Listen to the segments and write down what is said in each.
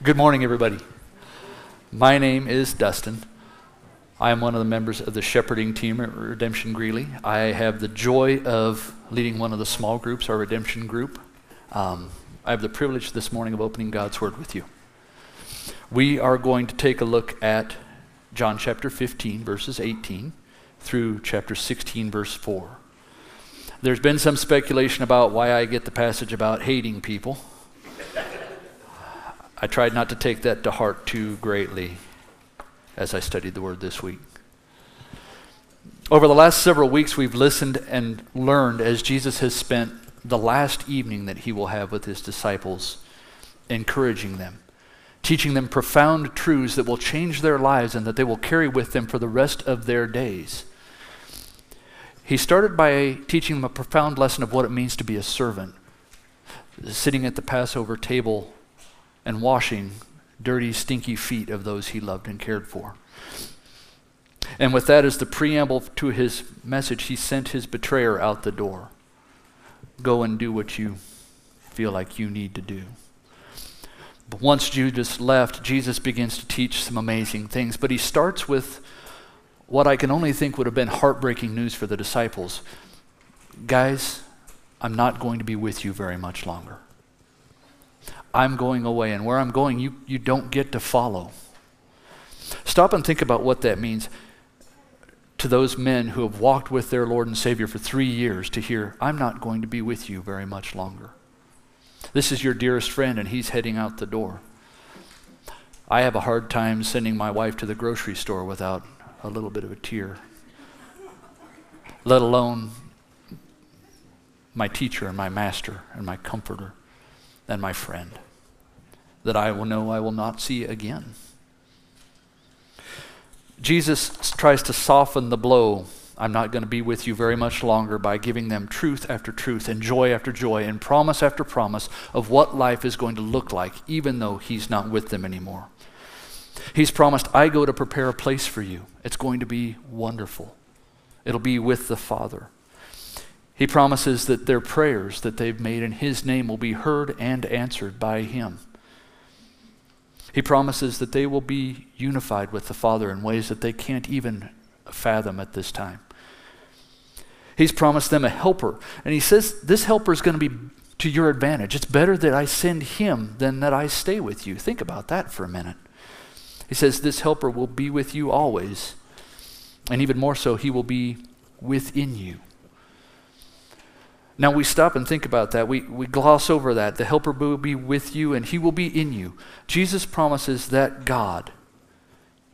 Good morning, everybody. My name is Dustin. I am one of the members of the shepherding team at Redemption Greeley. I have the joy of leading one of the small groups, our Redemption group. Um, I have the privilege this morning of opening God's Word with you. We are going to take a look at John chapter 15, verses 18 through chapter 16, verse 4. There's been some speculation about why I get the passage about hating people. I tried not to take that to heart too greatly as I studied the Word this week. Over the last several weeks, we've listened and learned as Jesus has spent the last evening that he will have with his disciples, encouraging them, teaching them profound truths that will change their lives and that they will carry with them for the rest of their days. He started by teaching them a profound lesson of what it means to be a servant, sitting at the Passover table and washing dirty, stinky feet of those he loved and cared for. And with that as the preamble to his message, he sent his betrayer out the door. Go and do what you feel like you need to do. But once Judas left, Jesus begins to teach some amazing things. But he starts with what I can only think would have been heartbreaking news for the disciples. Guys, I'm not going to be with you very much longer. I'm going away, and where I'm going, you, you don't get to follow. Stop and think about what that means to those men who have walked with their Lord and Savior for three years to hear, I'm not going to be with you very much longer. This is your dearest friend, and he's heading out the door. I have a hard time sending my wife to the grocery store without a little bit of a tear, let alone my teacher and my master and my comforter and my friend that I will know I will not see again. Jesus tries to soften the blow. I'm not going to be with you very much longer by giving them truth after truth and joy after joy and promise after promise of what life is going to look like, even though He's not with them anymore. He's promised, I go to prepare a place for you. It's going to be wonderful. It'll be with the Father. He promises that their prayers that they've made in His name will be heard and answered by Him. He promises that they will be unified with the Father in ways that they can't even fathom at this time. He's promised them a helper, and He says this helper is going to be to your advantage. It's better that I send Him than that I stay with you. Think about that for a minute. He says this helper will be with you always, and even more so, He will be within you. Now we stop and think about that. We, we gloss over that. The Helper will be with you and He will be in you. Jesus promises that God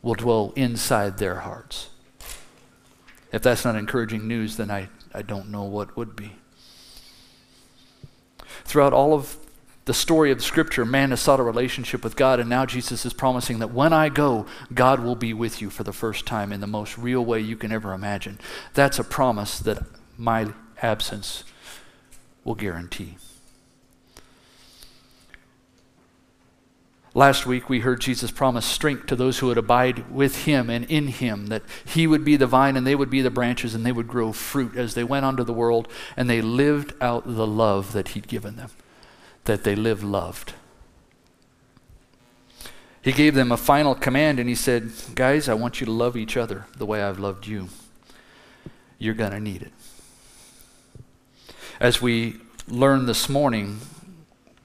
will dwell inside their hearts. If that's not encouraging news, then I, I don't know what would be. Throughout all of the story of Scripture, man has sought a relationship with God, and now Jesus is promising that when I go, God will be with you for the first time in the most real way you can ever imagine. That's a promise that my absence will guarantee. Last week, we heard Jesus promise strength to those who would abide with him and in him, that he would be the vine and they would be the branches and they would grow fruit as they went onto the world and they lived out the love that he'd given them, that they lived loved. He gave them a final command and he said, Guys, I want you to love each other the way I've loved you. You're going to need it. As we learn this morning,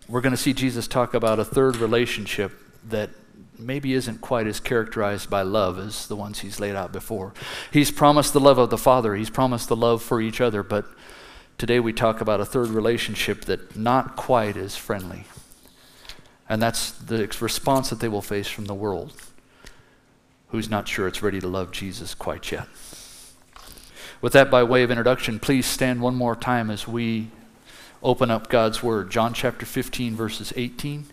we're going to see Jesus talk about a third relationship that maybe isn't quite as characterized by love as the ones he's laid out before. He's promised the love of the Father, he's promised the love for each other, but today we talk about a third relationship that not quite is friendly. And that's the response that they will face from the world, who's not sure it's ready to love Jesus quite yet. With that, by way of introduction, please stand one more time as we open up God's Word. John chapter 15, verses 18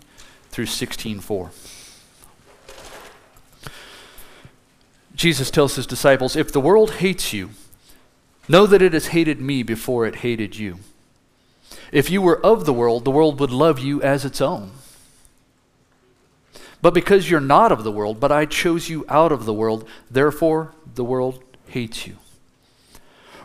through 16, 4. Jesus tells his disciples, If the world hates you, know that it has hated me before it hated you. If you were of the world, the world would love you as its own. But because you're not of the world, but I chose you out of the world, therefore the world hates you.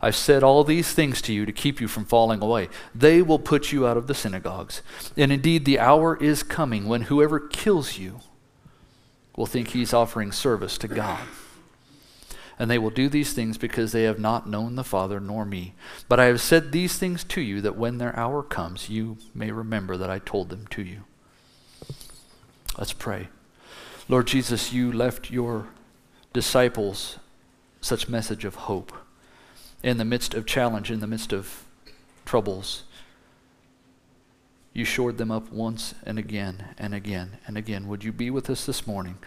I've said all these things to you to keep you from falling away. They will put you out of the synagogues. And indeed, the hour is coming when whoever kills you will think he's offering service to God. And they will do these things because they have not known the Father nor me. But I have said these things to you that when their hour comes, you may remember that I told them to you. Let's pray. Lord Jesus, you left your disciples such message of hope in the midst of challenge, in the midst of troubles. You shored them up once and again and again and again. Would you be with us this morning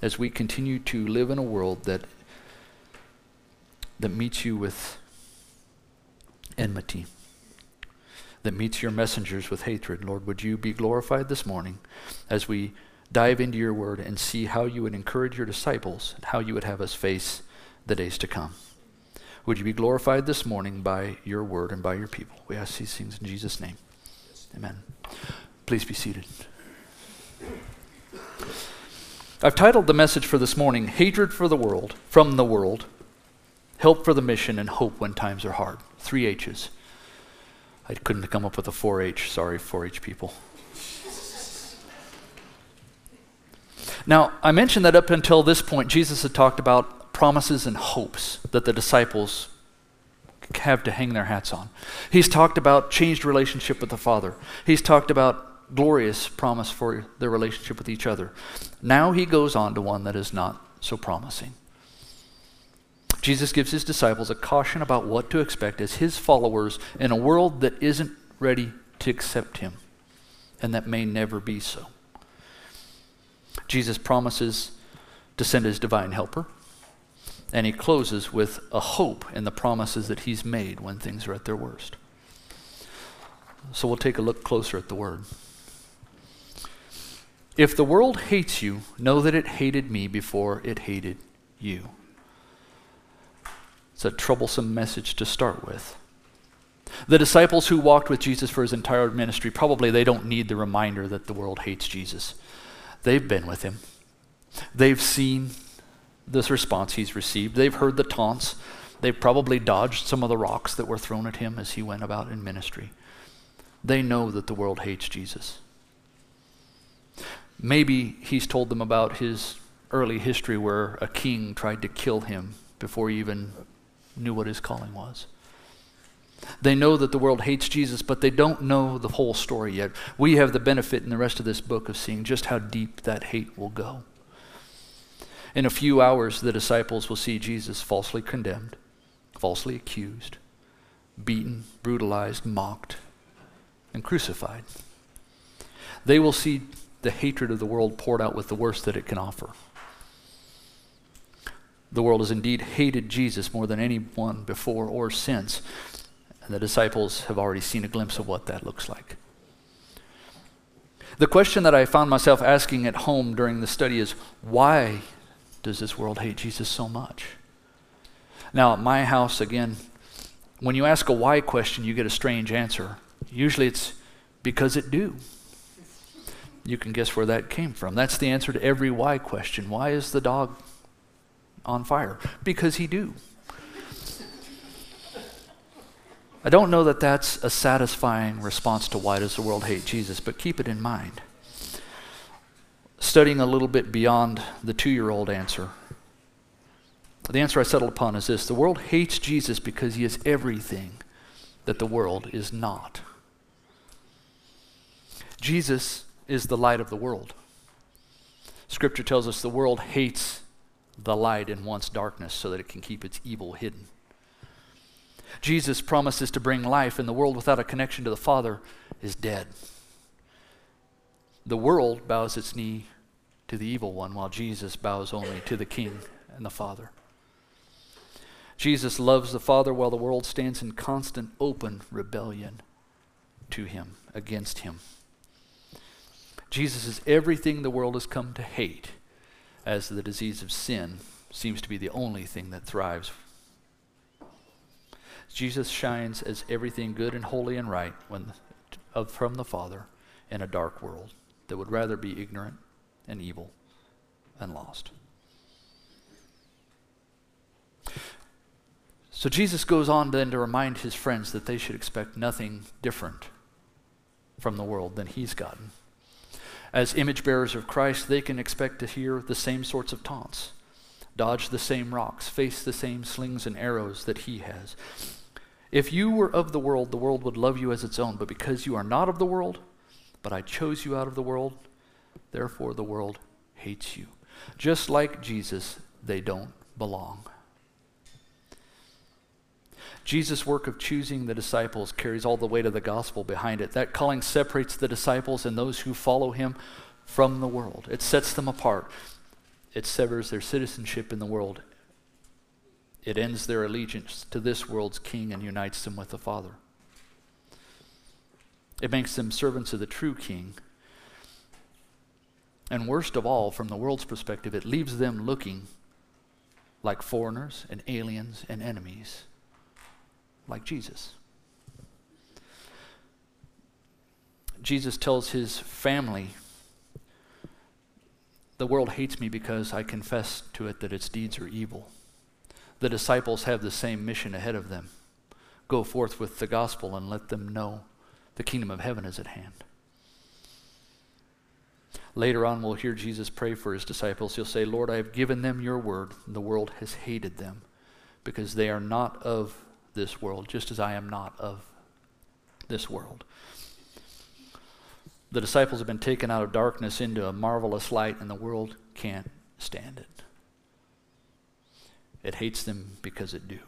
as we continue to live in a world that, that meets you with enmity, that meets your messengers with hatred? Lord, would you be glorified this morning as we dive into your word and see how you would encourage your disciples and how you would have us face the days to come? Would you be glorified this morning by your word and by your people? We ask these things in Jesus' name. Amen. Please be seated. I've titled the message for this morning Hatred for the World, from the World, Help for the Mission, and Hope When Times Are Hard. Three H's. I couldn't come up with a 4 H. Sorry, 4 H people. Now, I mentioned that up until this point, Jesus had talked about promises and hopes that the disciples have to hang their hats on. He's talked about changed relationship with the Father. He's talked about glorious promise for their relationship with each other. Now he goes on to one that is not so promising. Jesus gives his disciples a caution about what to expect as his followers in a world that isn't ready to accept him and that may never be so. Jesus promises to send his divine helper. And he closes with a hope in the promises that he's made when things are at their worst. So we'll take a look closer at the word. If the world hates you, know that it hated me before it hated you. It's a troublesome message to start with. The disciples who walked with Jesus for his entire ministry, probably they don't need the reminder that the world hates Jesus. They've been with him. They've seen this response he's received. They've heard the taunts. They've probably dodged some of the rocks that were thrown at him as he went about in ministry. They know that the world hates Jesus. Maybe he's told them about his early history where a king tried to kill him before he even knew what his calling was. They know that the world hates Jesus, but they don't know the whole story yet. We have the benefit in the rest of this book of seeing just how deep that hate will go. In a few hours, the disciples will see Jesus falsely condemned, falsely accused, beaten, brutalized, mocked, and crucified. They will see the hatred of the world poured out with the worst that it can offer. The world has indeed hated Jesus more than anyone before or since, and the disciples have already seen a glimpse of what that looks like. The question that I found myself asking at home during the study is why does this world hate Jesus so much? Now, at my house, again, when you ask a why question, you get a strange answer. Usually it's because it do. You can guess where that came from. That's the answer to every why question. Why is the dog on fire? Because he do. I don't know that that's a satisfying response to why does the world hate Jesus, but keep it in mind studying a little bit beyond the two year old answer. The answer I settled upon is this the world hates Jesus because he is everything that the world is not. Jesus is the light of the world. Scripture tells us the world hates the light and wants darkness so that it can keep its evil hidden. Jesus promises to bring life, and the world without a connection to the Father is dead. The world bows its knee to the evil one, while Jesus bows only to the King and the Father. Jesus loves the Father while the world stands in constant, open rebellion to him, against him. Jesus is everything the world has come to hate, as the disease of sin seems to be the only thing that thrives. Jesus shines as everything good and holy and right when, of, from the Father in a dark world that would rather be ignorant and evil and lost. So Jesus goes on then to remind his friends that they should expect nothing different from the world than he's gotten. As image bearers of Christ, they can expect to hear the same sorts of taunts, dodge the same rocks, face the same slings and arrows that he has. If you were of the world, the world would love you as its own, but because you are not of the world, but I chose you out of the world, therefore the world hates you. Just like Jesus, they don't belong. Jesus' work of choosing the disciples carries all the weight of the gospel behind it. That calling separates the disciples and those who follow him from the world, it sets them apart. It severs their citizenship in the world. It ends their allegiance to this world's king and unites them with the Father. It makes them servants of the true king. And worst of all, from the world's perspective, it leaves them looking like foreigners and aliens and enemies like Jesus. Jesus tells his family, The world hates me because I confess to it that its deeds are evil. The disciples have the same mission ahead of them go forth with the gospel and let them know the kingdom of heaven is at hand. Later on, we'll hear Jesus pray for his disciples. He'll say, Lord, I have given them your word, and the world has hated them because they are not of this world, just as I am not of this world. The disciples have been taken out of darkness into a marvelous light, and the world can't stand it. It hates them because it do.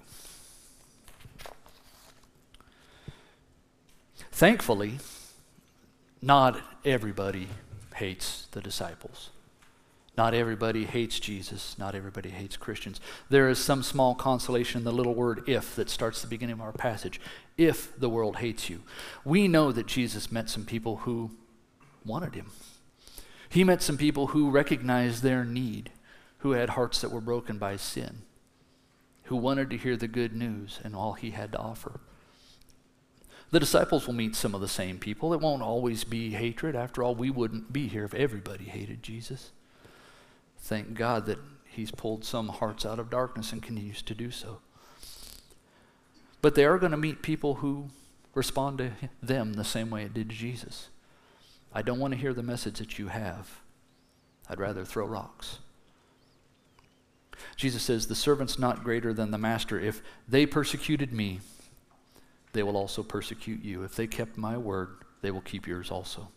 Thankfully, not everybody hates the disciples. Not everybody hates Jesus. Not everybody hates Christians. There is some small consolation in the little word if that starts the beginning of our passage. If the world hates you. We know that Jesus met some people who wanted him. He met some people who recognized their need, who had hearts that were broken by sin, who wanted to hear the good news and all he had to offer. The disciples will meet some of the same people. It won't always be hatred. After all, we wouldn't be here if everybody hated Jesus. Thank God that He's pulled some hearts out of darkness and continues to do so. But they are going to meet people who respond to them the same way it did to Jesus. I don't want to hear the message that you have. I'd rather throw rocks. Jesus says, The servant's not greater than the master. If they persecuted me, they will also persecute you. If they kept my word, they will keep yours also.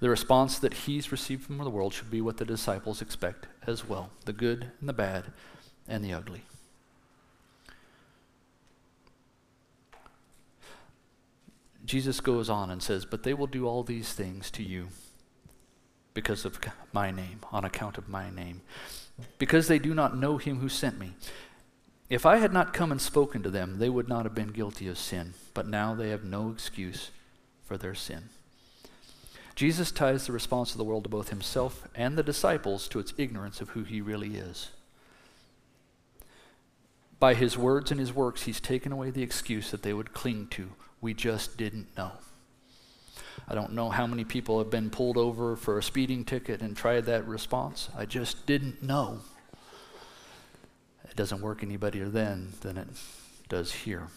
The response that he's received from the world should be what the disciples expect as well the good and the bad and the ugly. Jesus goes on and says, But they will do all these things to you because of my name, on account of my name, because they do not know him who sent me. If I had not come and spoken to them, they would not have been guilty of sin, but now they have no excuse for their sin. Jesus ties the response of the world to both himself and the disciples to its ignorance of who he really is. By his words and his works, he's taken away the excuse that they would cling to. We just didn't know. I don't know how many people have been pulled over for a speeding ticket and tried that response. I just didn't know. It doesn't work any better then than it does here.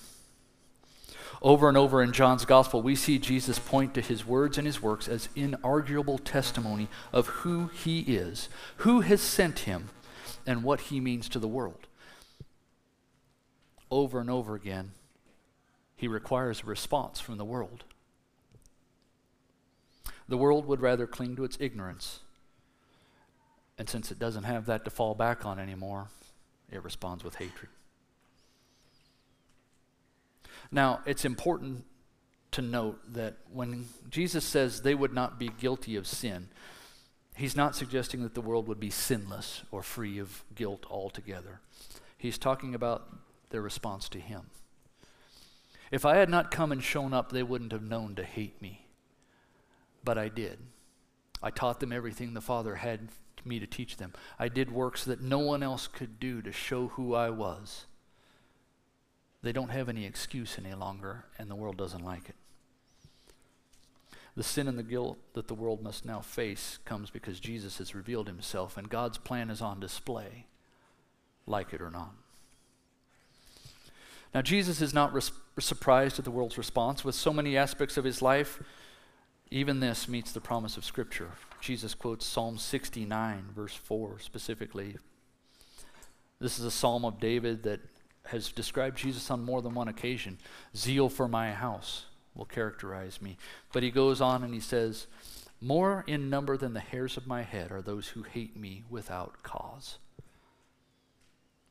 Over and over in John's gospel, we see Jesus point to his words and his works as inarguable testimony of who he is, who has sent him, and what he means to the world. Over and over again, he requires a response from the world. The world would rather cling to its ignorance And since it doesn't have that to fall back on anymore, it responds with hatred. Now, it's important to note that when Jesus says they would not be guilty of sin, he's not suggesting that the world would be sinless or free of guilt altogether. He's talking about their response to him. If I had not come and shown up, they wouldn't have known to hate me. But I did. I taught them everything the Father had me to teach them. I did works that no one else could do to show who I was. They don't have any excuse any longer, and the world doesn't like it. The sin and the guilt that the world must now face comes because Jesus has revealed himself, and God's plan is on display, like it or not. Now, Jesus is not res- surprised at the world's response. With so many aspects of his life, even this meets the promise of Scripture. Jesus quotes Psalm 69, verse 4 specifically. This is a psalm of David that has described Jesus on more than one occasion. Zeal for my house will characterize me. But he goes on and he says, More in number than the hairs of my head are those who hate me without cause.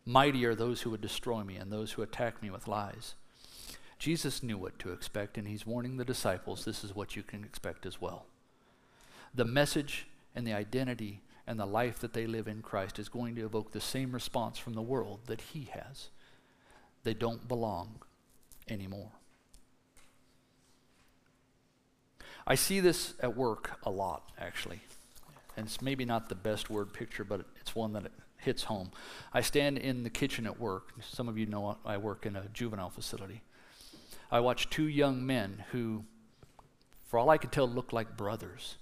Mighty are those who would destroy me and those who attack me with lies. Jesus knew what to expect, and he's warning the disciples this is what you can expect as well. The message and the identity and the life that they live in Christ is going to evoke the same response from the world that he has. They don't belong anymore. I see this at work a lot, actually. And it's maybe not the best word picture, but it's one that hits home. I stand in the kitchen at work. Some of you know I work in a juvenile facility. I watch two young men who, for all I could tell, look like brothers.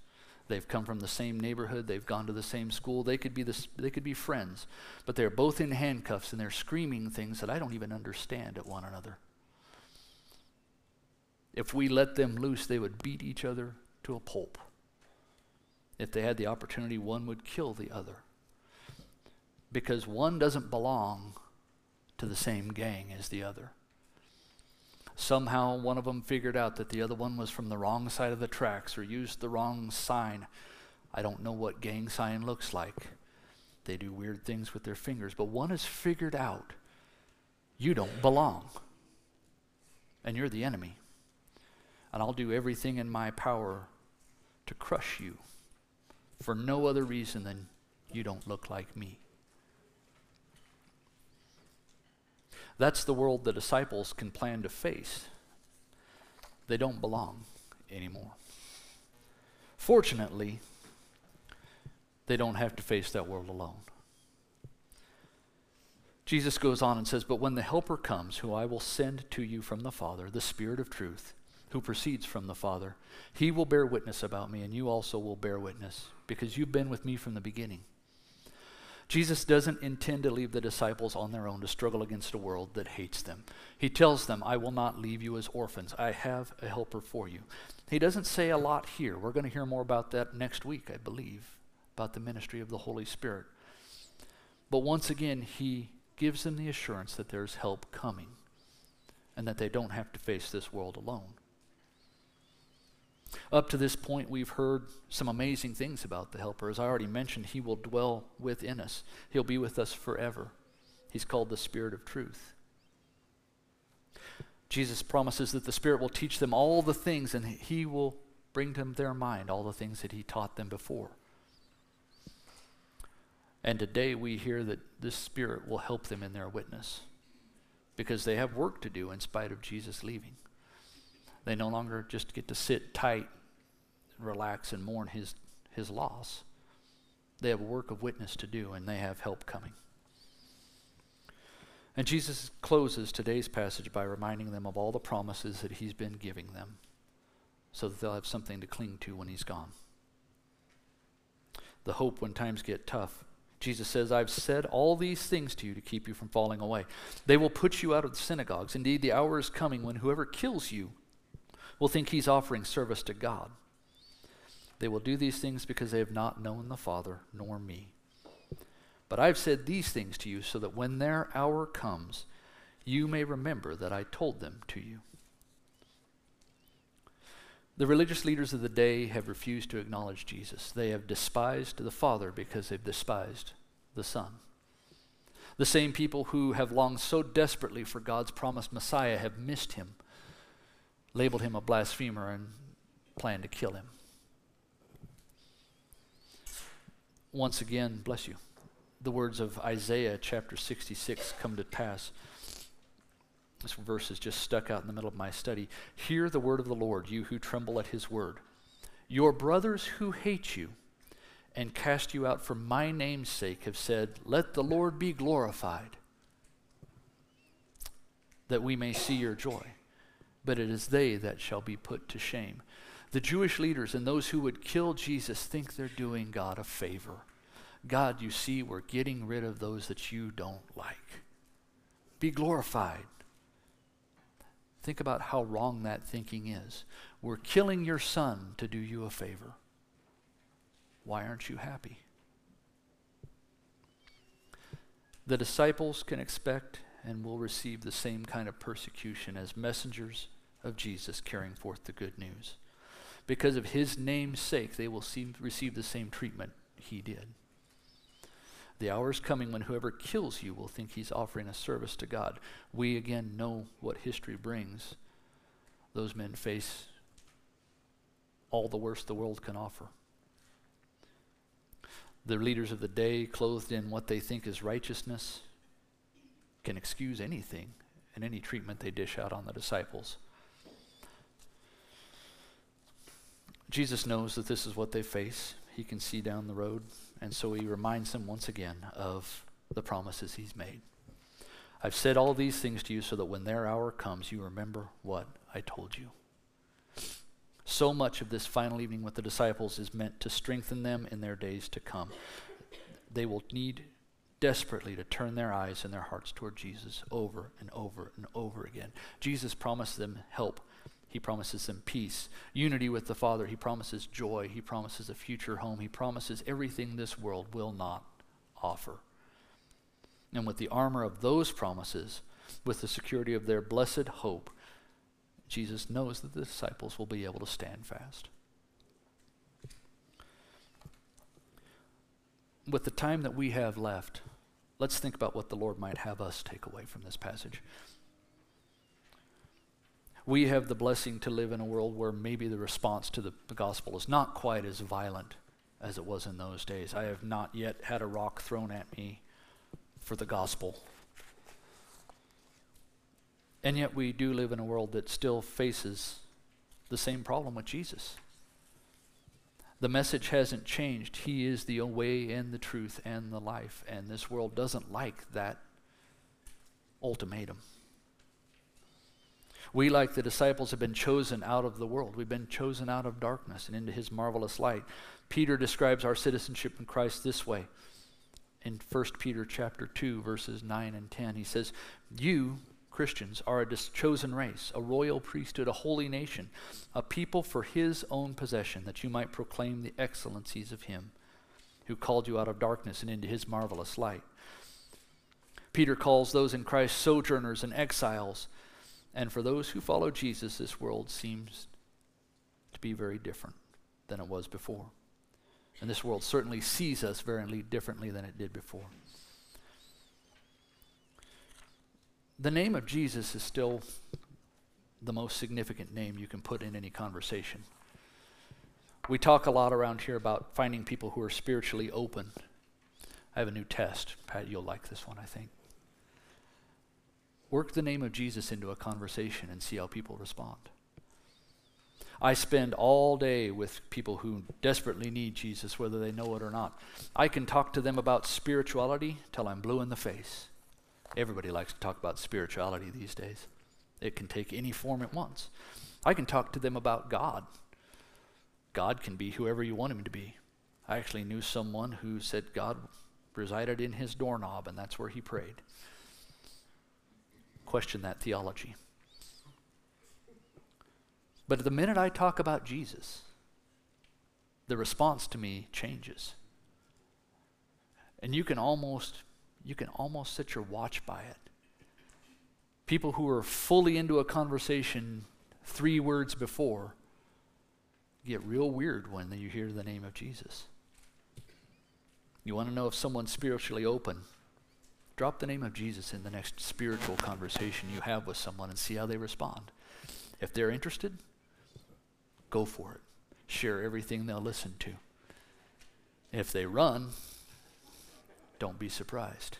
They've come from the same neighborhood. They've gone to the same school. They could be the, they could be friends, but they're both in handcuffs and they're screaming things that I don't even understand at one another. If we let them loose, they would beat each other to a pulp. If they had the opportunity, one would kill the other. Because one doesn't belong to the same gang as the other. Somehow one of them figured out that the other one was from the wrong side of the tracks or used the wrong sign. I don't know what gang sign looks like. They do weird things with their fingers, but one has figured out you don't belong. And you're the enemy. And I'll do everything in my power to crush you for no other reason than you don't look like me. That's the world the disciples can plan to face. They don't belong anymore. Fortunately, they don't have to face that world alone. Jesus goes on and says, But when the Helper comes, who I will send to you from the Father, the Spirit of truth, who proceeds from the Father, he will bear witness about me, and you also will bear witness, because you've been with me from the beginning. Jesus doesn't intend to leave the disciples on their own to struggle against a world that hates them. He tells them, I will not leave you as orphans. I have a helper for you. He doesn't say a lot here. We're going to hear more about that next week, I believe, about the ministry of the Holy Spirit. But once again, he gives them the assurance that there's help coming and that they don't have to face this world alone. Up to this point, we've heard some amazing things about the Helper. As I already mentioned, He will dwell within us, He'll be with us forever. He's called the Spirit of truth. Jesus promises that the Spirit will teach them all the things and He will bring to their mind all the things that He taught them before. And today we hear that this Spirit will help them in their witness because they have work to do in spite of Jesus leaving. They no longer just get to sit tight relax and mourn his, his loss. They have a work of witness to do, and they have help coming. And Jesus closes today's passage by reminding them of all the promises that he's been giving them so that they'll have something to cling to when he's gone. The hope when times get tough. Jesus says, I've said all these things to you to keep you from falling away. They will put you out of the synagogues. Indeed, the hour is coming when whoever kills you will think he's offering service to God. They will do these things because they have not known the Father nor me. But I've said these things to you so that when their hour comes, you may remember that I told them to you. The religious leaders of the day have refused to acknowledge Jesus. They have despised the Father because they've despised the Son. The same people who have longed so desperately for God's promised Messiah have missed him, labeled him a blasphemer, and planned to kill him. Once again, bless you, the words of Isaiah chapter 66 come to pass. This verse has just stuck out in the middle of my study. Hear the word of the Lord, you who tremble at his word. Your brothers who hate you and cast you out for my name's sake have said, Let the Lord be glorified, that we may see your joy. But it is they that shall be put to shame. The Jewish leaders and those who would kill Jesus think they're doing God a favor. God, you see, we're getting rid of those that you don't like. Be glorified. Think about how wrong that thinking is. We're killing your son to do you a favor. Why aren't you happy? The disciples can expect and will receive the same kind of persecution as messengers of Jesus carrying forth the good news. Because of his name's sake, they will see, receive the same treatment he did. The hour is coming when whoever kills you will think he's offering a service to God. We again know what history brings. Those men face all the worst the world can offer. The leaders of the day, clothed in what they think is righteousness, can excuse anything and any treatment they dish out on the disciples. Jesus knows that this is what they face. He can see down the road. And so he reminds them once again of the promises he's made. I've said all these things to you so that when their hour comes, you remember what I told you. So much of this final evening with the disciples is meant to strengthen them in their days to come. They will need desperately to turn their eyes and their hearts toward Jesus over and over and over again. Jesus promised them help he promises them peace, unity with the Father. He promises joy. He promises a future home. He promises everything this world will not offer. And with the armor of those promises, with the security of their blessed hope, Jesus knows that the disciples will be able to stand fast. With the time that we have left, let's think about what the Lord might have us take away from this passage we have the blessing to live in a world where maybe the response to the, gospel is not quite as violent as it was in those days. I have not yet had a rock thrown at me for the gospel. And yet we do live in a world that still faces the same problem with Jesus. The message hasn't changed. He is the way and the truth and the life. And this world doesn't like that ultimatum. We, like the disciples, have been chosen out of the world. We've been chosen out of darkness and into his marvelous light. Peter describes our citizenship in Christ this way. In 1 Peter chapter 2 verses 9 and 10, he says, "You Christians are a chosen race, a royal priesthood, a holy nation, a people for his own possession, that you might proclaim the excellencies of him who called you out of darkness and into his marvelous light." Peter calls those in Christ sojourners and exiles and for those who follow Jesus, this world seems to be very different than it was before. And this world certainly sees us very differently than it did before. The name of Jesus is still the most significant name you can put in any conversation. We talk a lot around here about finding people who are spiritually open. I have a new test. Pat, you'll like this one, I think. Work the name of Jesus into a conversation and see how people respond. I spend all day with people who desperately need Jesus, whether they know it or not. I can talk to them about spirituality till I'm blue in the face. Everybody likes to talk about spirituality these days. It can take any form it wants. I can talk to them about God. God can be whoever you want him to be. I actually knew someone who said God resided in his doorknob, and that's where he prayed question that theology. But the minute I talk about Jesus, the response to me changes. And you can almost you can almost set your watch by it. People who are fully into a conversation 3 words before get real weird when you hear the name of Jesus. You want to know if someone's spiritually open? Drop the name of Jesus in the next spiritual conversation you have with someone and see how they respond. If they're interested, go for it. Share everything they'll listen to. If they run, don't be surprised.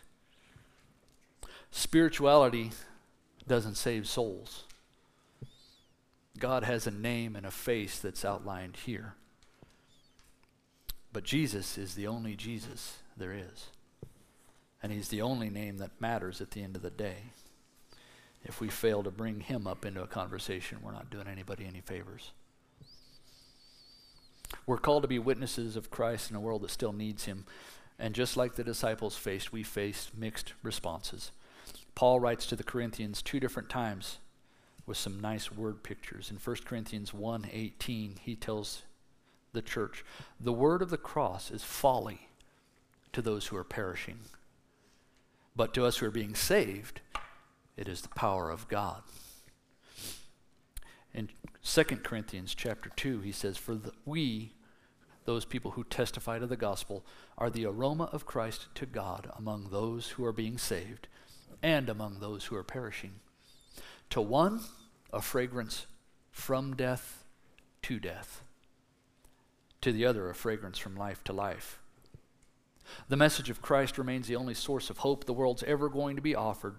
Spirituality doesn't save souls. God has a name and a face that's outlined here. But Jesus is the only Jesus there is. And he's the only name that matters at the end of the day. If we fail to bring him up into a conversation, we're not doing anybody any favors. We're called to be witnesses of Christ in a world that still needs him. And just like the disciples faced, we faced mixed responses. Paul writes to the Corinthians two different times with some nice word pictures. In 1 Corinthians 1:18, he tells the church, "The word of the cross is folly to those who are perishing, but to us who are being saved, it is the power of God." In 2 Corinthians chapter 2, he says, "For the, we those people who testify to the gospel are the aroma of Christ to God among those who are being saved and among those who are perishing. To one, a fragrance from death to death. To the other, a fragrance from life to life. The message of Christ remains the only source of hope the world's ever going to be offered,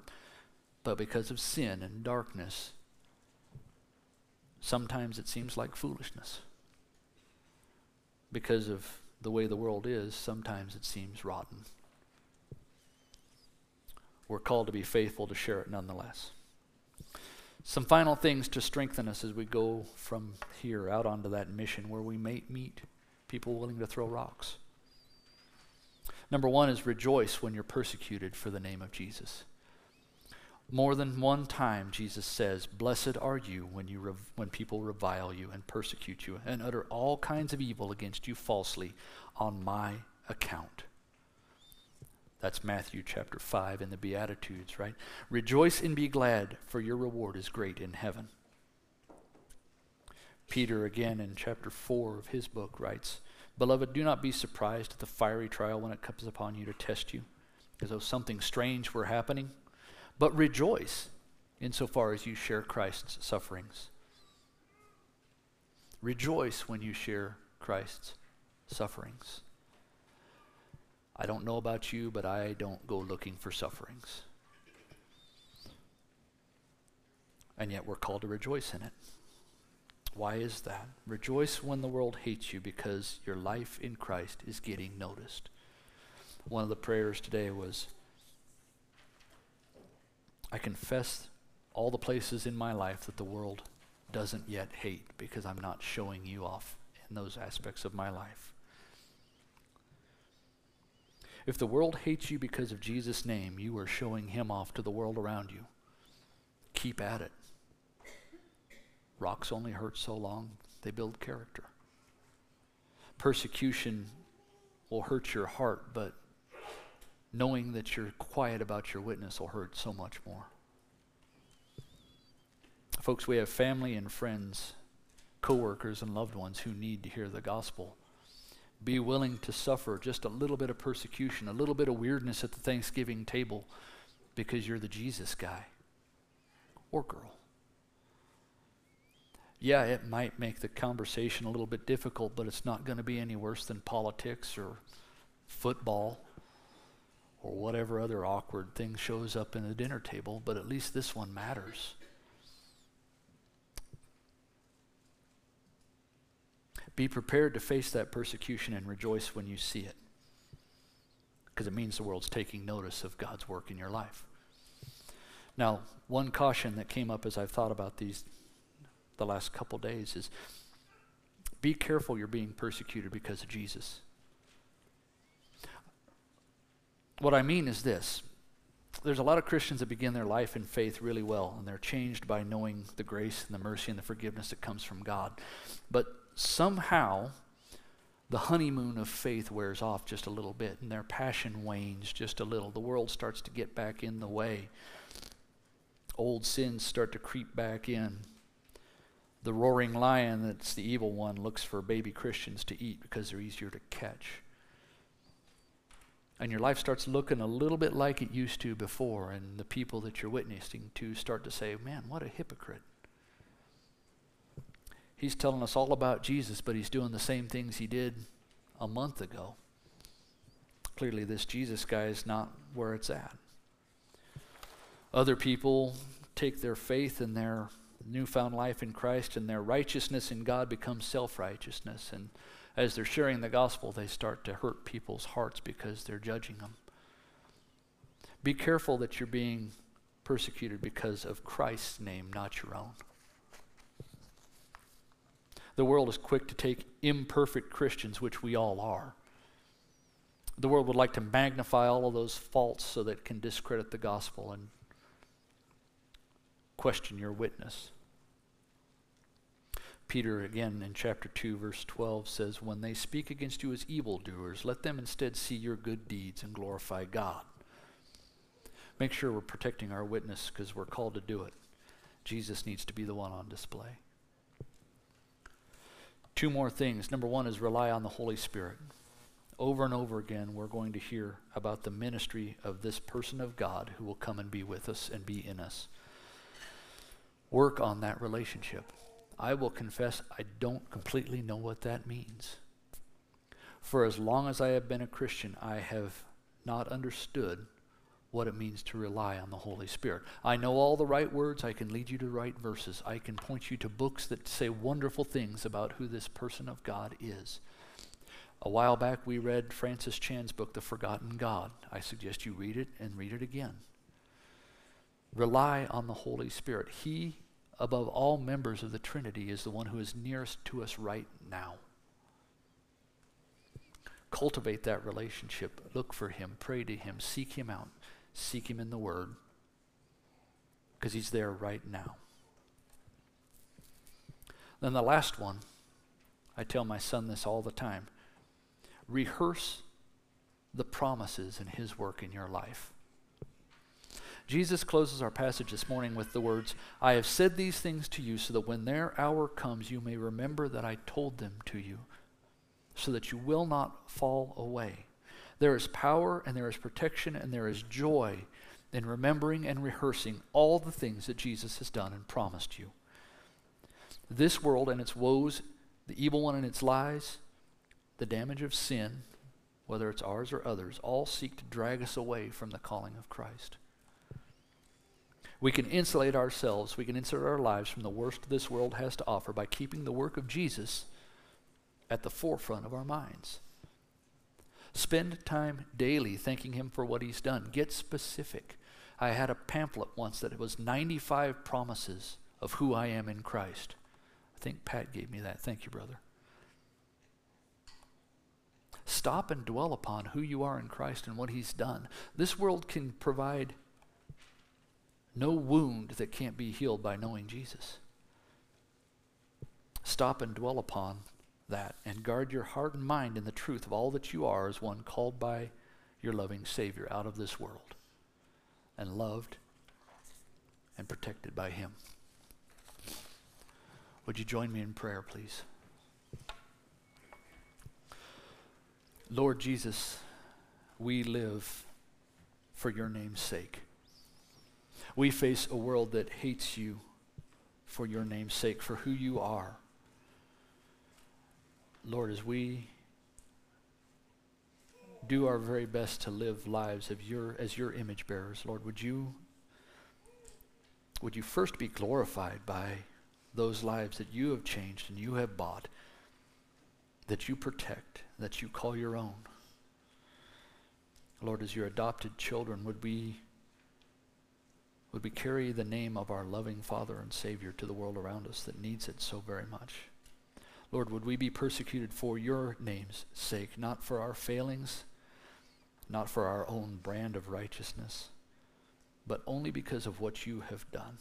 but because of sin and darkness, sometimes it seems like foolishness. Because of the way the world is, sometimes it seems rotten. We're called to be faithful to share it nonetheless. Some final things to strengthen us as we go from here out onto that mission where we may meet people willing to throw rocks. Number one is rejoice when you're persecuted for the name of Jesus. More than one time, Jesus says, Blessed are you when, you rev- when people revile you and persecute you and utter all kinds of evil against you falsely on my account. That's Matthew chapter 5 in the Beatitudes, right? Rejoice and be glad, for your reward is great in heaven. Peter, again in chapter 4 of his book, writes Beloved, do not be surprised at the fiery trial when it comes upon you to test you, as though something strange were happening, but rejoice insofar as you share Christ's sufferings. Rejoice when you share Christ's sufferings. I don't know about you, but I don't go looking for sufferings. And yet we're called to rejoice in it. Why is that? Rejoice when the world hates you because your life in Christ is getting noticed. One of the prayers today was I confess all the places in my life that the world doesn't yet hate because I'm not showing you off in those aspects of my life. If the world hates you because of Jesus' name, you are showing him off to the world around you. Keep at it. Rocks only hurt so long, they build character. Persecution will hurt your heart, but knowing that you're quiet about your witness will hurt so much more. Folks, we have family and friends, coworkers and loved ones who need to hear the gospel be willing to suffer just a little bit of persecution, a little bit of weirdness at the Thanksgiving table because you're the Jesus guy or girl. Yeah, it might make the conversation a little bit difficult, but it's not going to be any worse than politics or football or whatever other awkward thing shows up in the dinner table, but at least this one matters. Be prepared to face that persecution and rejoice when you see it. Because it means the world's taking notice of God's work in your life. Now, one caution that came up as I've thought about these the last couple days is be careful you're being persecuted because of Jesus. What I mean is this there's a lot of Christians that begin their life in faith really well, and they're changed by knowing the grace and the mercy and the forgiveness that comes from God. But somehow the honeymoon of faith wears off just a little bit and their passion wanes just a little. The world starts to get back in the way. Old sins start to creep back in. The roaring lion that's the evil one looks for baby Christians to eat because they're easier to catch. And your life starts looking a little bit like it used to before, and the people that you're witnessing to start to say, Man, what a hypocrite. He's telling us all about Jesus, but he's doing the same things he did a month ago. Clearly, this Jesus guy is not where it's at. Other people take their faith and their newfound life in Christ and their righteousness in God becomes self righteousness. And as they're sharing the gospel, they start to hurt people's hearts because they're judging them. Be careful that you're being persecuted because of Christ's name, not your own. The world is quick to take imperfect Christians, which we all are. The world would like to magnify all of those faults so that it can discredit the gospel and question your witness. Peter, again in chapter 2, verse 12, says, When they speak against you as evildoers, let them instead see your good deeds and glorify God. Make sure we're protecting our witness because we're called to do it. Jesus needs to be the one on display. Two more things. Number one is rely on the Holy Spirit. Over and over again, we're going to hear about the ministry of this person of God who will come and be with us and be in us. Work on that relationship. I will confess I don't completely know what that means. For as long as I have been a Christian, I have not understood what it means to rely on the Holy Spirit. I know all the right words. I can lead you to right verses. I can point you to books that say wonderful things about who this person of God is. A while back, we read Francis Chan's book, The Forgotten God. I suggest you read it and read it again. Rely on the Holy Spirit. He above all members of the Trinity, is the one who is nearest to us right now. Cultivate that relationship. Look for him. Pray to him. Seek him out. Seek him in the Word because he's there right now. Then the last one, I tell my son this all the time rehearse the promises in his work in your life. Jesus closes our passage this morning with the words, I have said these things to you so that when their hour comes, you may remember that I told them to you, so that you will not fall away. There is power and there is protection and there is joy in remembering and rehearsing all the things that Jesus has done and promised you. This world and its woes, the evil one and its lies, the damage of sin, whether it's ours or others, all seek to drag us away from the calling of Christ. We can insulate ourselves, we can insulate our lives from the worst this world has to offer by keeping the work of Jesus at the forefront of our minds. Spend time daily thanking Him for what He's done. Get specific. I had a pamphlet once that was 95 promises of who I am in Christ. I think Pat gave me that. Thank you, brother. Stop and dwell upon who you are in Christ and what He's done. This world can provide no wound that can't be healed by knowing Jesus. Stop and dwell upon that and guard your heart and mind in the truth of all that you are as one called by your loving Savior out of this world and loved and protected by Him. Would you join me in prayer, please? Lord Jesus, we live for your name's sake. We face a world that hates you for your name's sake, for who you are. Lord, as we do our very best to live lives of your as your image bearers, Lord, would you would you first be glorified by those lives that you have changed and you have bought, that you protect, that you call your own. Lord, as your adopted children, would we would we carry the name of our loving Father and Savior to the world around us that needs it so very much? Lord, would we be persecuted for your name's sake, not for our failings, not for our own brand of righteousness, but only because of what you have done?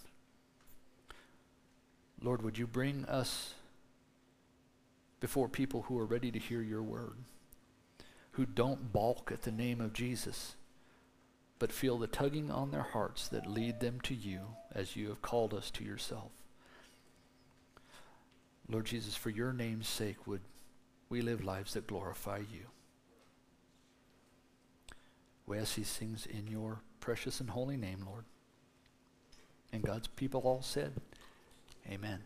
Lord, would you bring us before people who are ready to hear your word, who don't balk at the name of Jesus, but feel the tugging on their hearts that lead them to you as you have called us to yourself. Lord Jesus, for your name's sake, would we live lives that glorify you. We ask these things in your precious and holy name, Lord. And God's people all said, Amen.